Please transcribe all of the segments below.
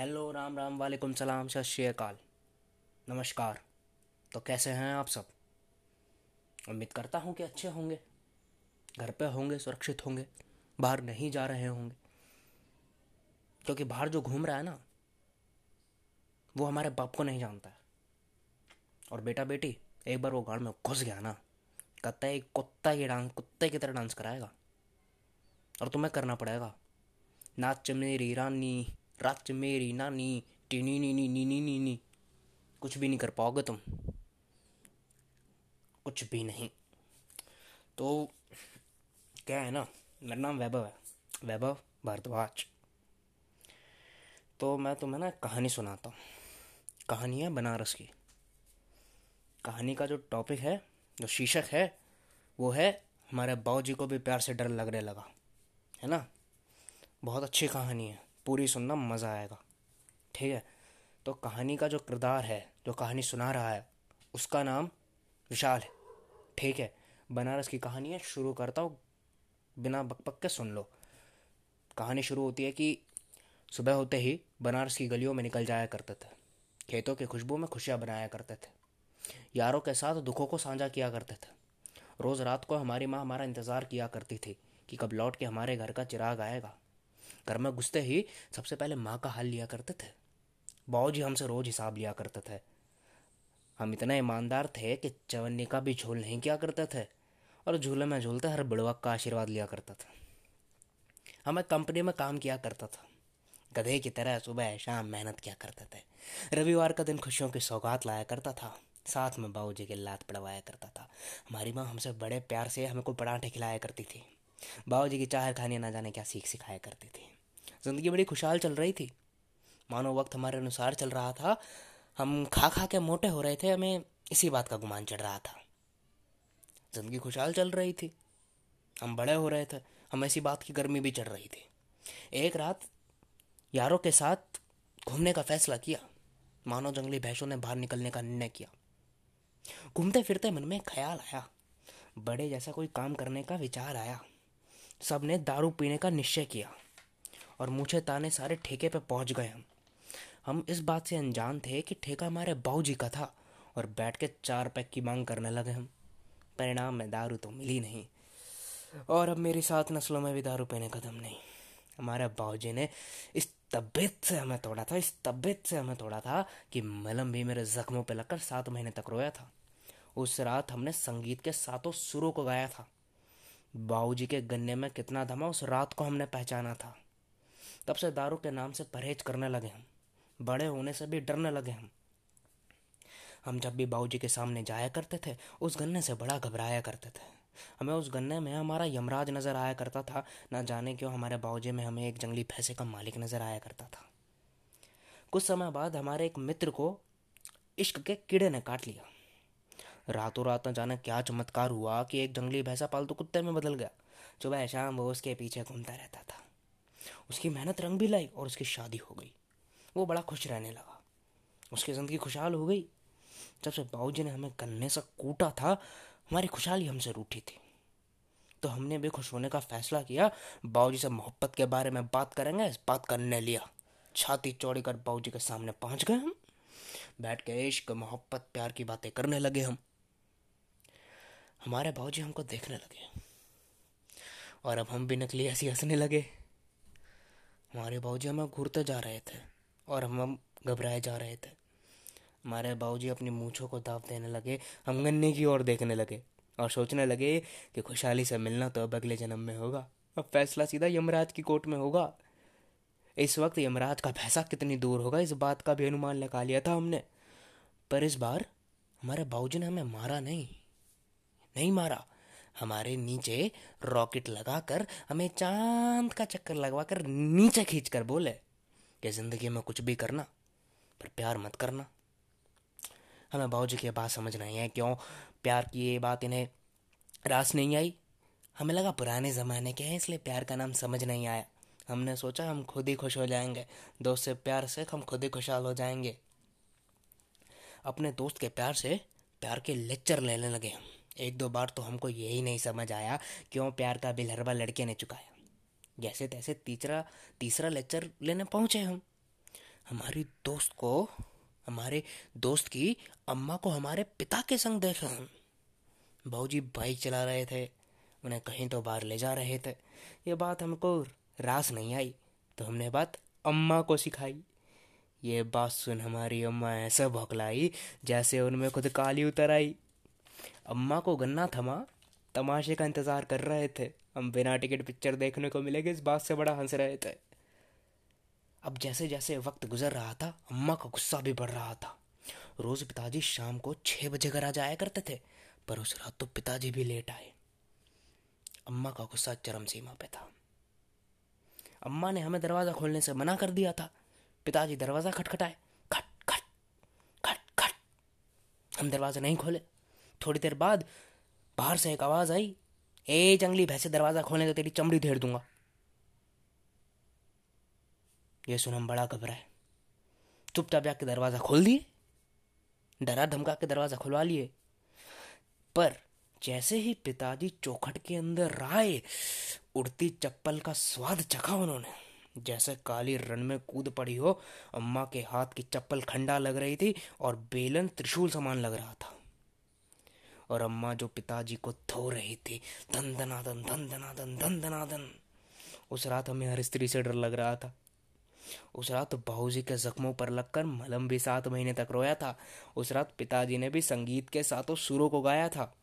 Hello, Ram Ram, वालेकुम सलाम, सत श्रीकाल नमस्कार। तो कैसे हैं आप सब? उम्मीद करता हूँ कि अच्छे होंगे। घर पे होंगे, सुरक्षित होंगे, बाहर नहीं जा रहे होंगे। क्योंकि बाहर जो घूम रहा है ना, वो हमारे बाप को नहीं जानता है। और बेटा बेटी एक बार वो गाड़ में घुस गया ना, कहता है कुत्ता की डांस, कुत्ते की तरह डांस कराएगा। और तुम्हें करना पड़ेगा। नाच मेरी रानी रात मेरी नानी, टीनी, नी नी नी नी नी नी। कुछ भी नहीं कर पाओगे तुम। कुछ भी नहीं। तो क्या है ना, मेरा नाम वैभव है। वैभव भारद्वाज। तो मैं तुम्हें ना कहानी सुनाता हूँ। कहानी है बनारस की। कहानी का जो टॉपिक है, जो शीर्षक है, वो है, हमारे बाऊ जी को भी प्यार से डर लगने लगा। है ना? बहुत अच्छी कहानी है। पूरी सुनना मज़ा आएगा। ठीक है? तो कहानी का जो किरदार है, जो कहानी सुना रहा है, उसका नाम विशाल है। ठीक है? बनारस की कहानी है शुरू करता हूँ, बिना बकपक के सुन लो। कहानी शुरू होती है कि सुबह होते ही बनारस की गलियों में निकल जाया करते थे। खेतों की खुशबू में खुशियाँ बनाया करते थे। यारों के साथ दुखों को साझा किया करते थे। रोज़ रात को हमारी माँ हमारा इंतज़ार किया करती थी कि कब लौट के हमारे घर का चिराग आएगा। घर में घुसते ही सबसे पहले माँ का हाल लिया करते थे। बाऊ जी हमसे रोज हिसाब लिया करते थे। हम इतने ईमानदार थे कि चवन्नी का भी झोल नहीं किया करते थे और झूले में झूलते हर बुड़वक का आशीर्वाद लिया करता था। हमें कंपनी में काम किया करता था। गधे की तरह सुबह, शाम मेहनत किया करते थे। रविवार का दिन खुशियों की सौगात लाया करता था। साथ में बाबू जी के लात पड़वाया करता था। हमारी माँ हमसे बड़े प्यार से हमें को पराठे खिलाया करती थी। बाबू जी की चाह खाने ना जाने क्या सीख सिखाया करते थे। ज़िंदगी बड़ी खुशहाल चल रही थी। मानो वक्त हमारे अनुसार चल रहा था। हम खा खा के मोटे हो रहे थे, हमें इसी बात का गुमान चढ़ रहा था। ज़िंदगी खुशहाल चल रही थी। हम बड़े हो रहे थे। हमें इसी बात की गर्मी भी चढ़ रही थी। एक रात यारों के साथ घूमने का फैसला किया। मानो जंगली भैंसों ने बाहर निकलने का निर्णय किया। घूमते फिरते मन में ख्याल आया। बड़े जैसा कोई काम करने का विचार आया। सबने दारू पीने का निश्चय किया और मुझे ताने सारे ठेके पे पहुँच गए हम। हम इस बात से अनजान थे कि ठेका हमारे बाऊ जी का था और बैठ के चार पैक की मांग करने लगे हम। परिणाम में दारू तो मिली नहीं और अब मेरी सात नस्लों में भी दारू पीने का दम नहीं। हमारे बाऊ जी ने इस तबियत से हमें तोड़ा था, इस तबियत से हमें तोड़ा था कि मलम भी मेरे जख्मों पर लगकर सात महीने तक रोया था। उस रात हमने संगीत के सातों सुरों को गाया था। बाबूजी के गन्ने में कितना दमा उस रात को हमने पहचाना था। तब से दारू के नाम से परहेज करने लगे हम। बड़े होने से भी डरने लगे हम। हम जब भी बाबूजी के सामने जाया करते थे, उस गन्ने से बड़ा घबराया करते थे। हमें उस गन्ने में हमारा यमराज नज़र आया करता था, ना जाने क्यों हमारे बाबूजी में हमें एक जंगली भैंसे का मालिक नज़र आया करता था। कुछ समय बाद हमारे एक मित्र को इश्क के कीड़े ने काट लिया। रातों रात न जाने क्या चमत्कार हुआ कि एक जंगली भैंसा पालतू कुत्ते में बदल गया। सुबह शाम वो उसके पीछे घूमता रहता था। उसकी मेहनत रंग भी लाई और उसकी शादी हो गई। वो बड़ा खुश रहने लगा। उसकी ज़िंदगी खुशहाल हो गई। जब से बाबू ने हमें गन्ने से कूटा था, हमारी खुशहाली हमसे रूठी थी। तो हमने भी खुश होने का फैसला किया। बाबू से मोहब्बत के बारे में बात करेंगे, इस बात करने लिया। छाती चौड़ी कर बाबू के सामने पहुँच गए हम। बैठ के इश्क, मोहब्बत, प्यार की बातें करने लगे हम। हमारे बाबू हमको देखने लगे। और अब हम भी नकली हँसी हंसने लगे। हमारे बाबूजी हमें घूरते जा रहे थे और हम घबराए जा रहे थे। हमारे बाबूजी अपनी मूछों को दाव देने लगे हम गन्ने की ओर देखने लगे और सोचने लगे कि खुशहाली से मिलना तो अब अगले जन्म में होगा। अब फैसला सीधा यमराज की कोर्ट में होगा। इस वक्त यमराज का भैंसा कितनी दूर होगा, इस बात का भी अनुमान लगा लिया था हमने। पर इस बार हमारे बाबूजी ने हमें मारा नहीं। नहीं मारा। हमारे नीचे रॉकेट लगाकर, हमें चाँद का चक्कर लगवाकर नीचे खींचकर बोले कि ज़िंदगी में कुछ भी करना, पर प्यार मत करना। हमें बाबूजी की बात समझ नहीं है, क्यों? प्यार की ये बात इन्हें रास नहीं आई। हमें लगा पुराने ज़माने के हैं, इसलिए प्यार का नाम समझ नहीं आया। हमने सोचा हम खुद ही खुश हो जाएँगे, दोस्त से प्यार से हम खुद ही खुशहाल हो जाएँगे। अपने दोस्त के प्यार से प्यार के लेक्चर लेने लगे हम। एक दो बार तो हमको यही नहीं समझ आया क्यों प्यार का बिल हर बार लड़के ने चुकाया। जैसे तैसे तीसरा तीसरा लेक्चर लेने पहुँचे हम। हमारी दोस्त को, हमारे दोस्त की अम्मा को हमारे पिता के संग देखा हम। भाजी बाइक चला रहे थे, उन्हें कहीं तो बाहर ले जा रहे थे। ये बात हमको रास नहीं आई तो हमने बात अम्मा को सिखाई। ये बात सुन हमारी अम्मा ऐसा भौकलाई जैसे उनमें खुद काली उतर आई। अम्मा को गन्ना थमा तमाशे का इंतज़ार कर रहे थे। हम बिना टिकट पिक्चर देखने को मिलेगी इस बात से बड़ा हंस रहे थे। अब जैसे जैसे वक्त गुजर रहा था, अम्मा का गुस्सा भी बढ़ रहा था। रोज पिताजी शाम को छह बजे घर आ जाया करते थे, पर उस रात तो पिताजी भी लेट आए। अम्मा का गुस्सा चरम सीमा पे था। अम्मा ने हमें दरवाज़ा खोलने से मना कर दिया था। पिताजी दरवाज़ा खटखटाए, खट खट खट खट। हम दरवाज़ा नहीं खोले। थोड़ी देर बाद बाहर से एक आवाज़ आई। ए जंगली भैंसे, दरवाज़ा खोलने तो तेरी चमड़ी धेड़ दूँगा। ये सुन हम बड़ा घबराए चुपचाप जाके दरवाज़ा खोल दिए, डरा धमका के दरवाज़ा खुलवा लिए। पर जैसे ही पिताजी चौखट के अंदर आए, उड़ती चप्पल का स्वाद चखा उन्होंने। जैसे काली रन में कूद पड़ी हो, अम्मा के हाथ की चप्पल खंडा लग रही थी और बेलन त्रिशूल समान लग रहा था। और अम्मा जो पिताजी को धो रही थी धन धनादन धन धनादन धन धनादन उस रात हमें हर स्त्री से डर लग रहा था। उस रात बाबूजी के जख्मों पर लगकर मलम भी सात महीने तक रोया था। उस रात पिताजी ने भी संगीत के साथों सुरों को गाया था।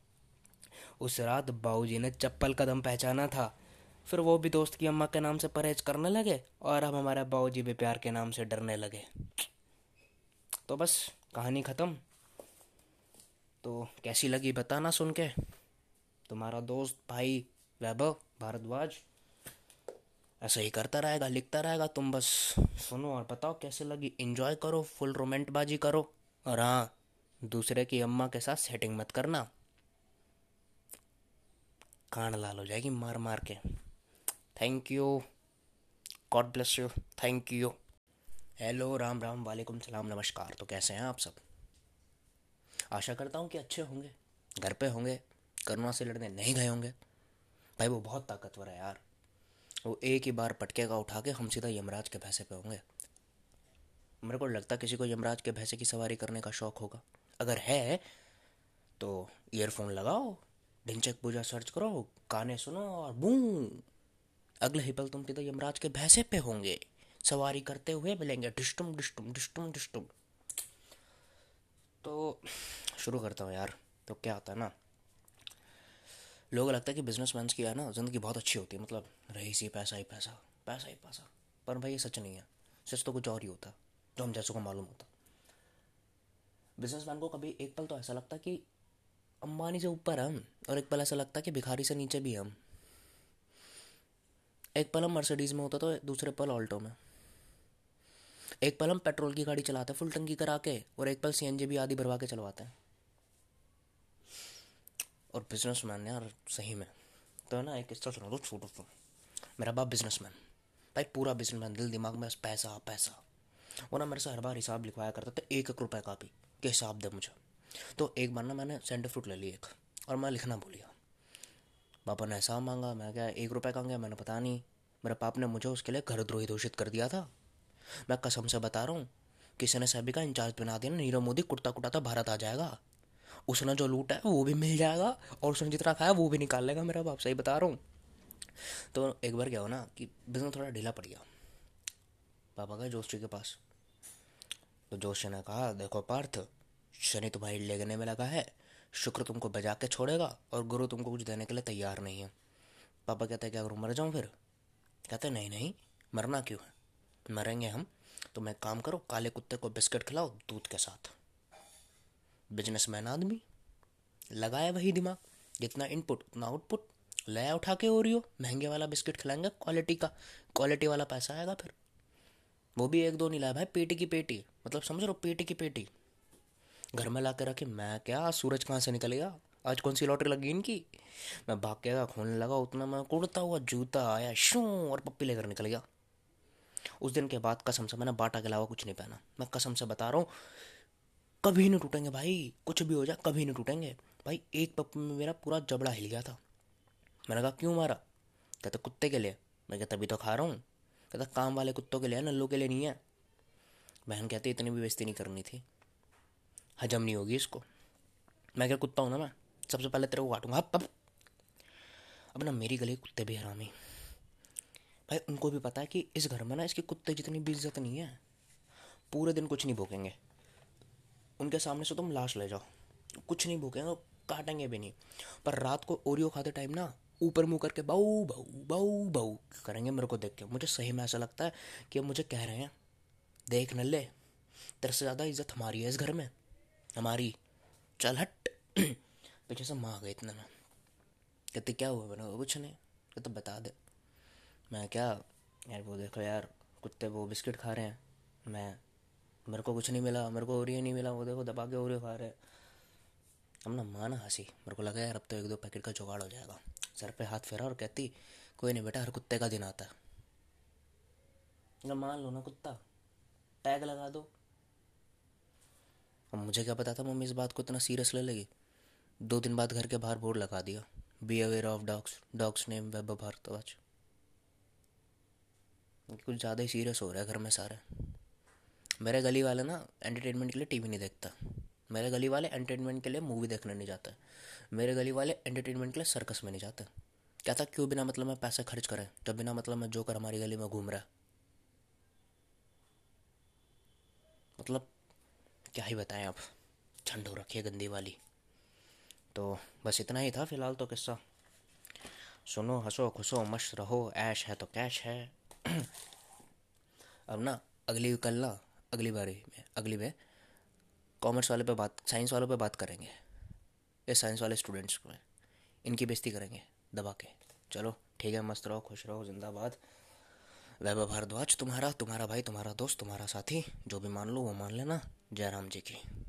उस रात बाबूजी ने चप्पल कदम पहचाना था। फिर वो भी दोस्त की अम्मा के नाम से परहेज करने लगे और अब हमारे बाबूजी भी प्यार के नाम से डरने लगे। तो बस, कहानी ख़त्म। तो कैसी लगी बताना सुन के तुम्हारा दोस्त भाई वैभव, भारद्वाज, ऐसा ही करता रहेगा, लिखता रहेगा, तुम बस सुनो और बताओ कैसे लगी। इन्जॉय करो फुल रोमेंटबाजी करो। और हाँ दूसरे की अम्मा के साथ सेटिंग मत करना। कान लाल हो जाएगी मार मार के। Thank you God bless you thank you hello Ram Ram, वालेकुम सलाम, नमस्कार। तो कैसे हैं आप सब? आशा करता हूँ कि अच्छे होंगे, घर पे होंगे, करुणा से लड़ने नहीं गए होंगे। भाई, वो बहुत ताकतवर है यार। वो एक ही बार पटके का उठा के हम सीधा यमराज के भैंसे पे होंगे। मेरे को लगता किसी को यमराज के भैंसे की सवारी करने का शौक होगा। अगर है तो ईयरफोन लगाओ ढिंचक पूजा सर्च करो, गाने सुनो और बूम अगले ही पल तुम सीधा यमराज के भैंसे पे होंगे। सवारी करते हुए मिलेंगे। डिस्टुम डिस्टुम डिस्टुम डिस्टुम। तो शुरू करता हूँ यार। तो क्या होता है ना, लोगों को लगता है कि बिज़नेस मैन की, है ना, ज़िंदगी बहुत अच्छी होती है। मतलब रही सी पैसा ही पैसा पैसा ही पैसा। पर भाई ये सच नहीं है। सच तो कुछ और ही होता, जो हम जैसों को मालूम होता। बिजनेसमैन को कभी एक पल तो ऐसा लगता कि अंबानी से ऊपर हम, और एक पल ऐसा लगता कि भिखारी से नीचे भी हम। एक पल हम मर्सिडीज में होता तो दूसरे पल ऑल्टो में। एक पल हम पेट्रोल की गाड़ी चलाते हैं फुल टंकी करा के, और एक पल सीएनजी भी आदि भरवा के चलवाते हैं। और बिज़नेस मैन यार, सही में। तो है ना, एक किस्सा सुना दो, छोटो सा मेरा बाप बिज़नेस मैन भाई, पूरा बिज़नेस मैन दिल दिमाग में पैसा पैसा। वो ना मेरे से हर बार हिसाब लिखवाया करता था, एक एक रुपये का भी, कि हिसाब दे मुझे। तो एक बार ना मैंने सेंटर फ्रूट ले ली एक, और मैं लिखना भूलिया पापा ने ऐसा मांगा, मैं क्या एक रुपये का गया, मैंने पता नहीं। मेरे पाप ने मुझे उसके लिए घर द्रोही घोषित कर दिया था। मैं कसम से बता रहा हूँ, किसी ने सभी का इंचार्ज बना दिया नीरव मोदी कुर्ता कुटाता भारत आ जाएगा। उसने जो लूटा है, वो भी मिल जाएगा, और उसने जितना खाया, वो भी निकाल लेगा मेरा बाप, सही बता रहा हूँ। तो एक बार क्या हो ना, कि बिज़नेस थोड़ा ढीला पड़ गया। पापा गए जोशी के पास। तो जोशी ने कहा, देखो पार्थ, शनि तुम्हारी लेगने में लगा है, शुक्र तुमको बजा के छोड़ेगा, और गुरु तुमको कुछ देने के लिए तैयार नहीं है। पापा कहते हैं, क्या करूँ मर जाऊँ फिर? कहते नहीं नहीं, मरना क्यों है? मरेंगे हम तो मैं काम करो, काले कुत्ते को बिस्किट खिलाओ, दूध के साथ। बिजनेसमैन आदमी, लगाया वही दिमाग, जितना इनपुट उतना आउटपुट लाया उठा के ओरियो महँगे वाला बिस्किट खिलाएँगे क्वालिटी का क्वालिटी वाला पैसा आएगा फिर। वो भी एक दो नहीं लाया भाई, पेटी की पेटी मतलब समझ लो पेटी की पेटी। घर में ला के रखे, मैं क्या, सूरज कहाँ से निकल गया आज कौन सी लॉटरी लगी इनकी? मैं भाग के खोलने लगा, उतना मैं कुड़ता हुआ, जूता आया, शू, और पप्पी लेकर निकल गया। उस दिन के बाद कसम से मैंने बाटा के अलावा कुछ नहीं पहना। मैं कसम से बता रहा हूँ, कभी नहीं टूटेंगे भाई। कुछ भी हो जाए, कभी नहीं टूटेंगे। भाई, एक पप्पी में मेरा पूरा जबड़ा हिल गया था। मैंने कहा, क्यों मारा? कहते, कुत्ते के लिए। मैं कहता तभी तो खा रहा हूँ। कहता, काम वाले कुत्तों के लिए नल्लू के लिए नहीं है। बहन कहती, इतनी भी बेइज्जती नहीं करनी थी। हजम नहीं होगी इसको। मैं क्या कुत्ता हूँ ना, मैं सबसे पहले तेरे को काटूँगा। अब अब ना मेरी गली कुत्ते भी हरामी। भाई, उनको भी पता है कि इस घर में ना इसके कुत्ते जितनी भी इज़्ज़त नहीं है, पूरे दिन कुछ नहीं भूखेंगे उनके सामने से तुम लाश ले जाओ। कुछ नहीं भूखेंगे काटेंगे भी नहीं। पर रात को ओरियो खाते टाइम ना, ऊपर मुँह करके बाऊ बाऊ बाऊ बाऊ करेंगे मेरे को देख के। मुझे सही में ऐसा लगता है कि मुझे कह रहे हैं, देख न ले तेरे से ज़्यादा इज़्ज़त हमारी है इस घर में। हमारी। चल हट। पीछे से माँ गई इतना में। कहते, क्या हुआ? बना कुछ नहीं। कहते बता दे। मैं क्या? यार वो देखो यार, कुत्ते वो बिस्किट खा रहे हैं। मैं, मेरे को कुछ नहीं मिला, मेरे को ओरियो नहीं मिला, वो देखो दबा के ओरियो खा रहे हम ना माना हँसी। मेरे को लगा यार अब तो एक दो पैकेट का जुगाड़ हो जाएगा। सर पे हाथ फेरा और कहती, कोई नहीं बेटा, हर कुत्ते का दिन आता है। मान लो ना कुत्ता, टैग लगा दो। अब मुझे क्या पता था मम्मी इस बात को इतना सीरियस ले लेगी। दो दिन बाद घर के बाहर बोर्ड लगा दिया। Be aware of dogs dogs name web Bhardwaj कुछ ज़्यादा ही सीरियस हो रहा है घर में सारे। मेरे गली वाले ना एंटरटेनमेंट के लिए टीवी नहीं देखता। मेरे गली वाले एंटरटेनमेंट के लिए मूवी देखने नहीं जाते। मेरे गली वाले एंटरटेनमेंट के लिए सर्कस में नहीं जाते। क्या था? क्यों बिना मतलब मैं पैसे खर्च करें? जब बिना मतलब में जोकर हमारी गली में घूम रहा मतलब क्या ही बताएँ आप? ठंड हो रखी है गंदी वाली। तो बस इतना ही था फ़िलहाल तो किस्सा। सुनो, हंसो खुशो मस्त रहो, ऐश है तो कैश है। अब ना, अगली कल ना, अगली बारी में, अगली में कॉमर्स वाले पे बात साइंस वालों पे बात करेंगे। ये साइंस वाले स्टूडेंट्स में इनकी बेइज्जती करेंगे, दबा के। चलो, ठीक है, मस्त रहो, खुश रहो, जिंदाबाद। वैभव भारद्वाज, तुम्हारा तुम्हारा भाई, तुम्हारा दोस्त, तुम्हारा साथी, जो भी मान लो, वो मान लेना। जयराम जी की।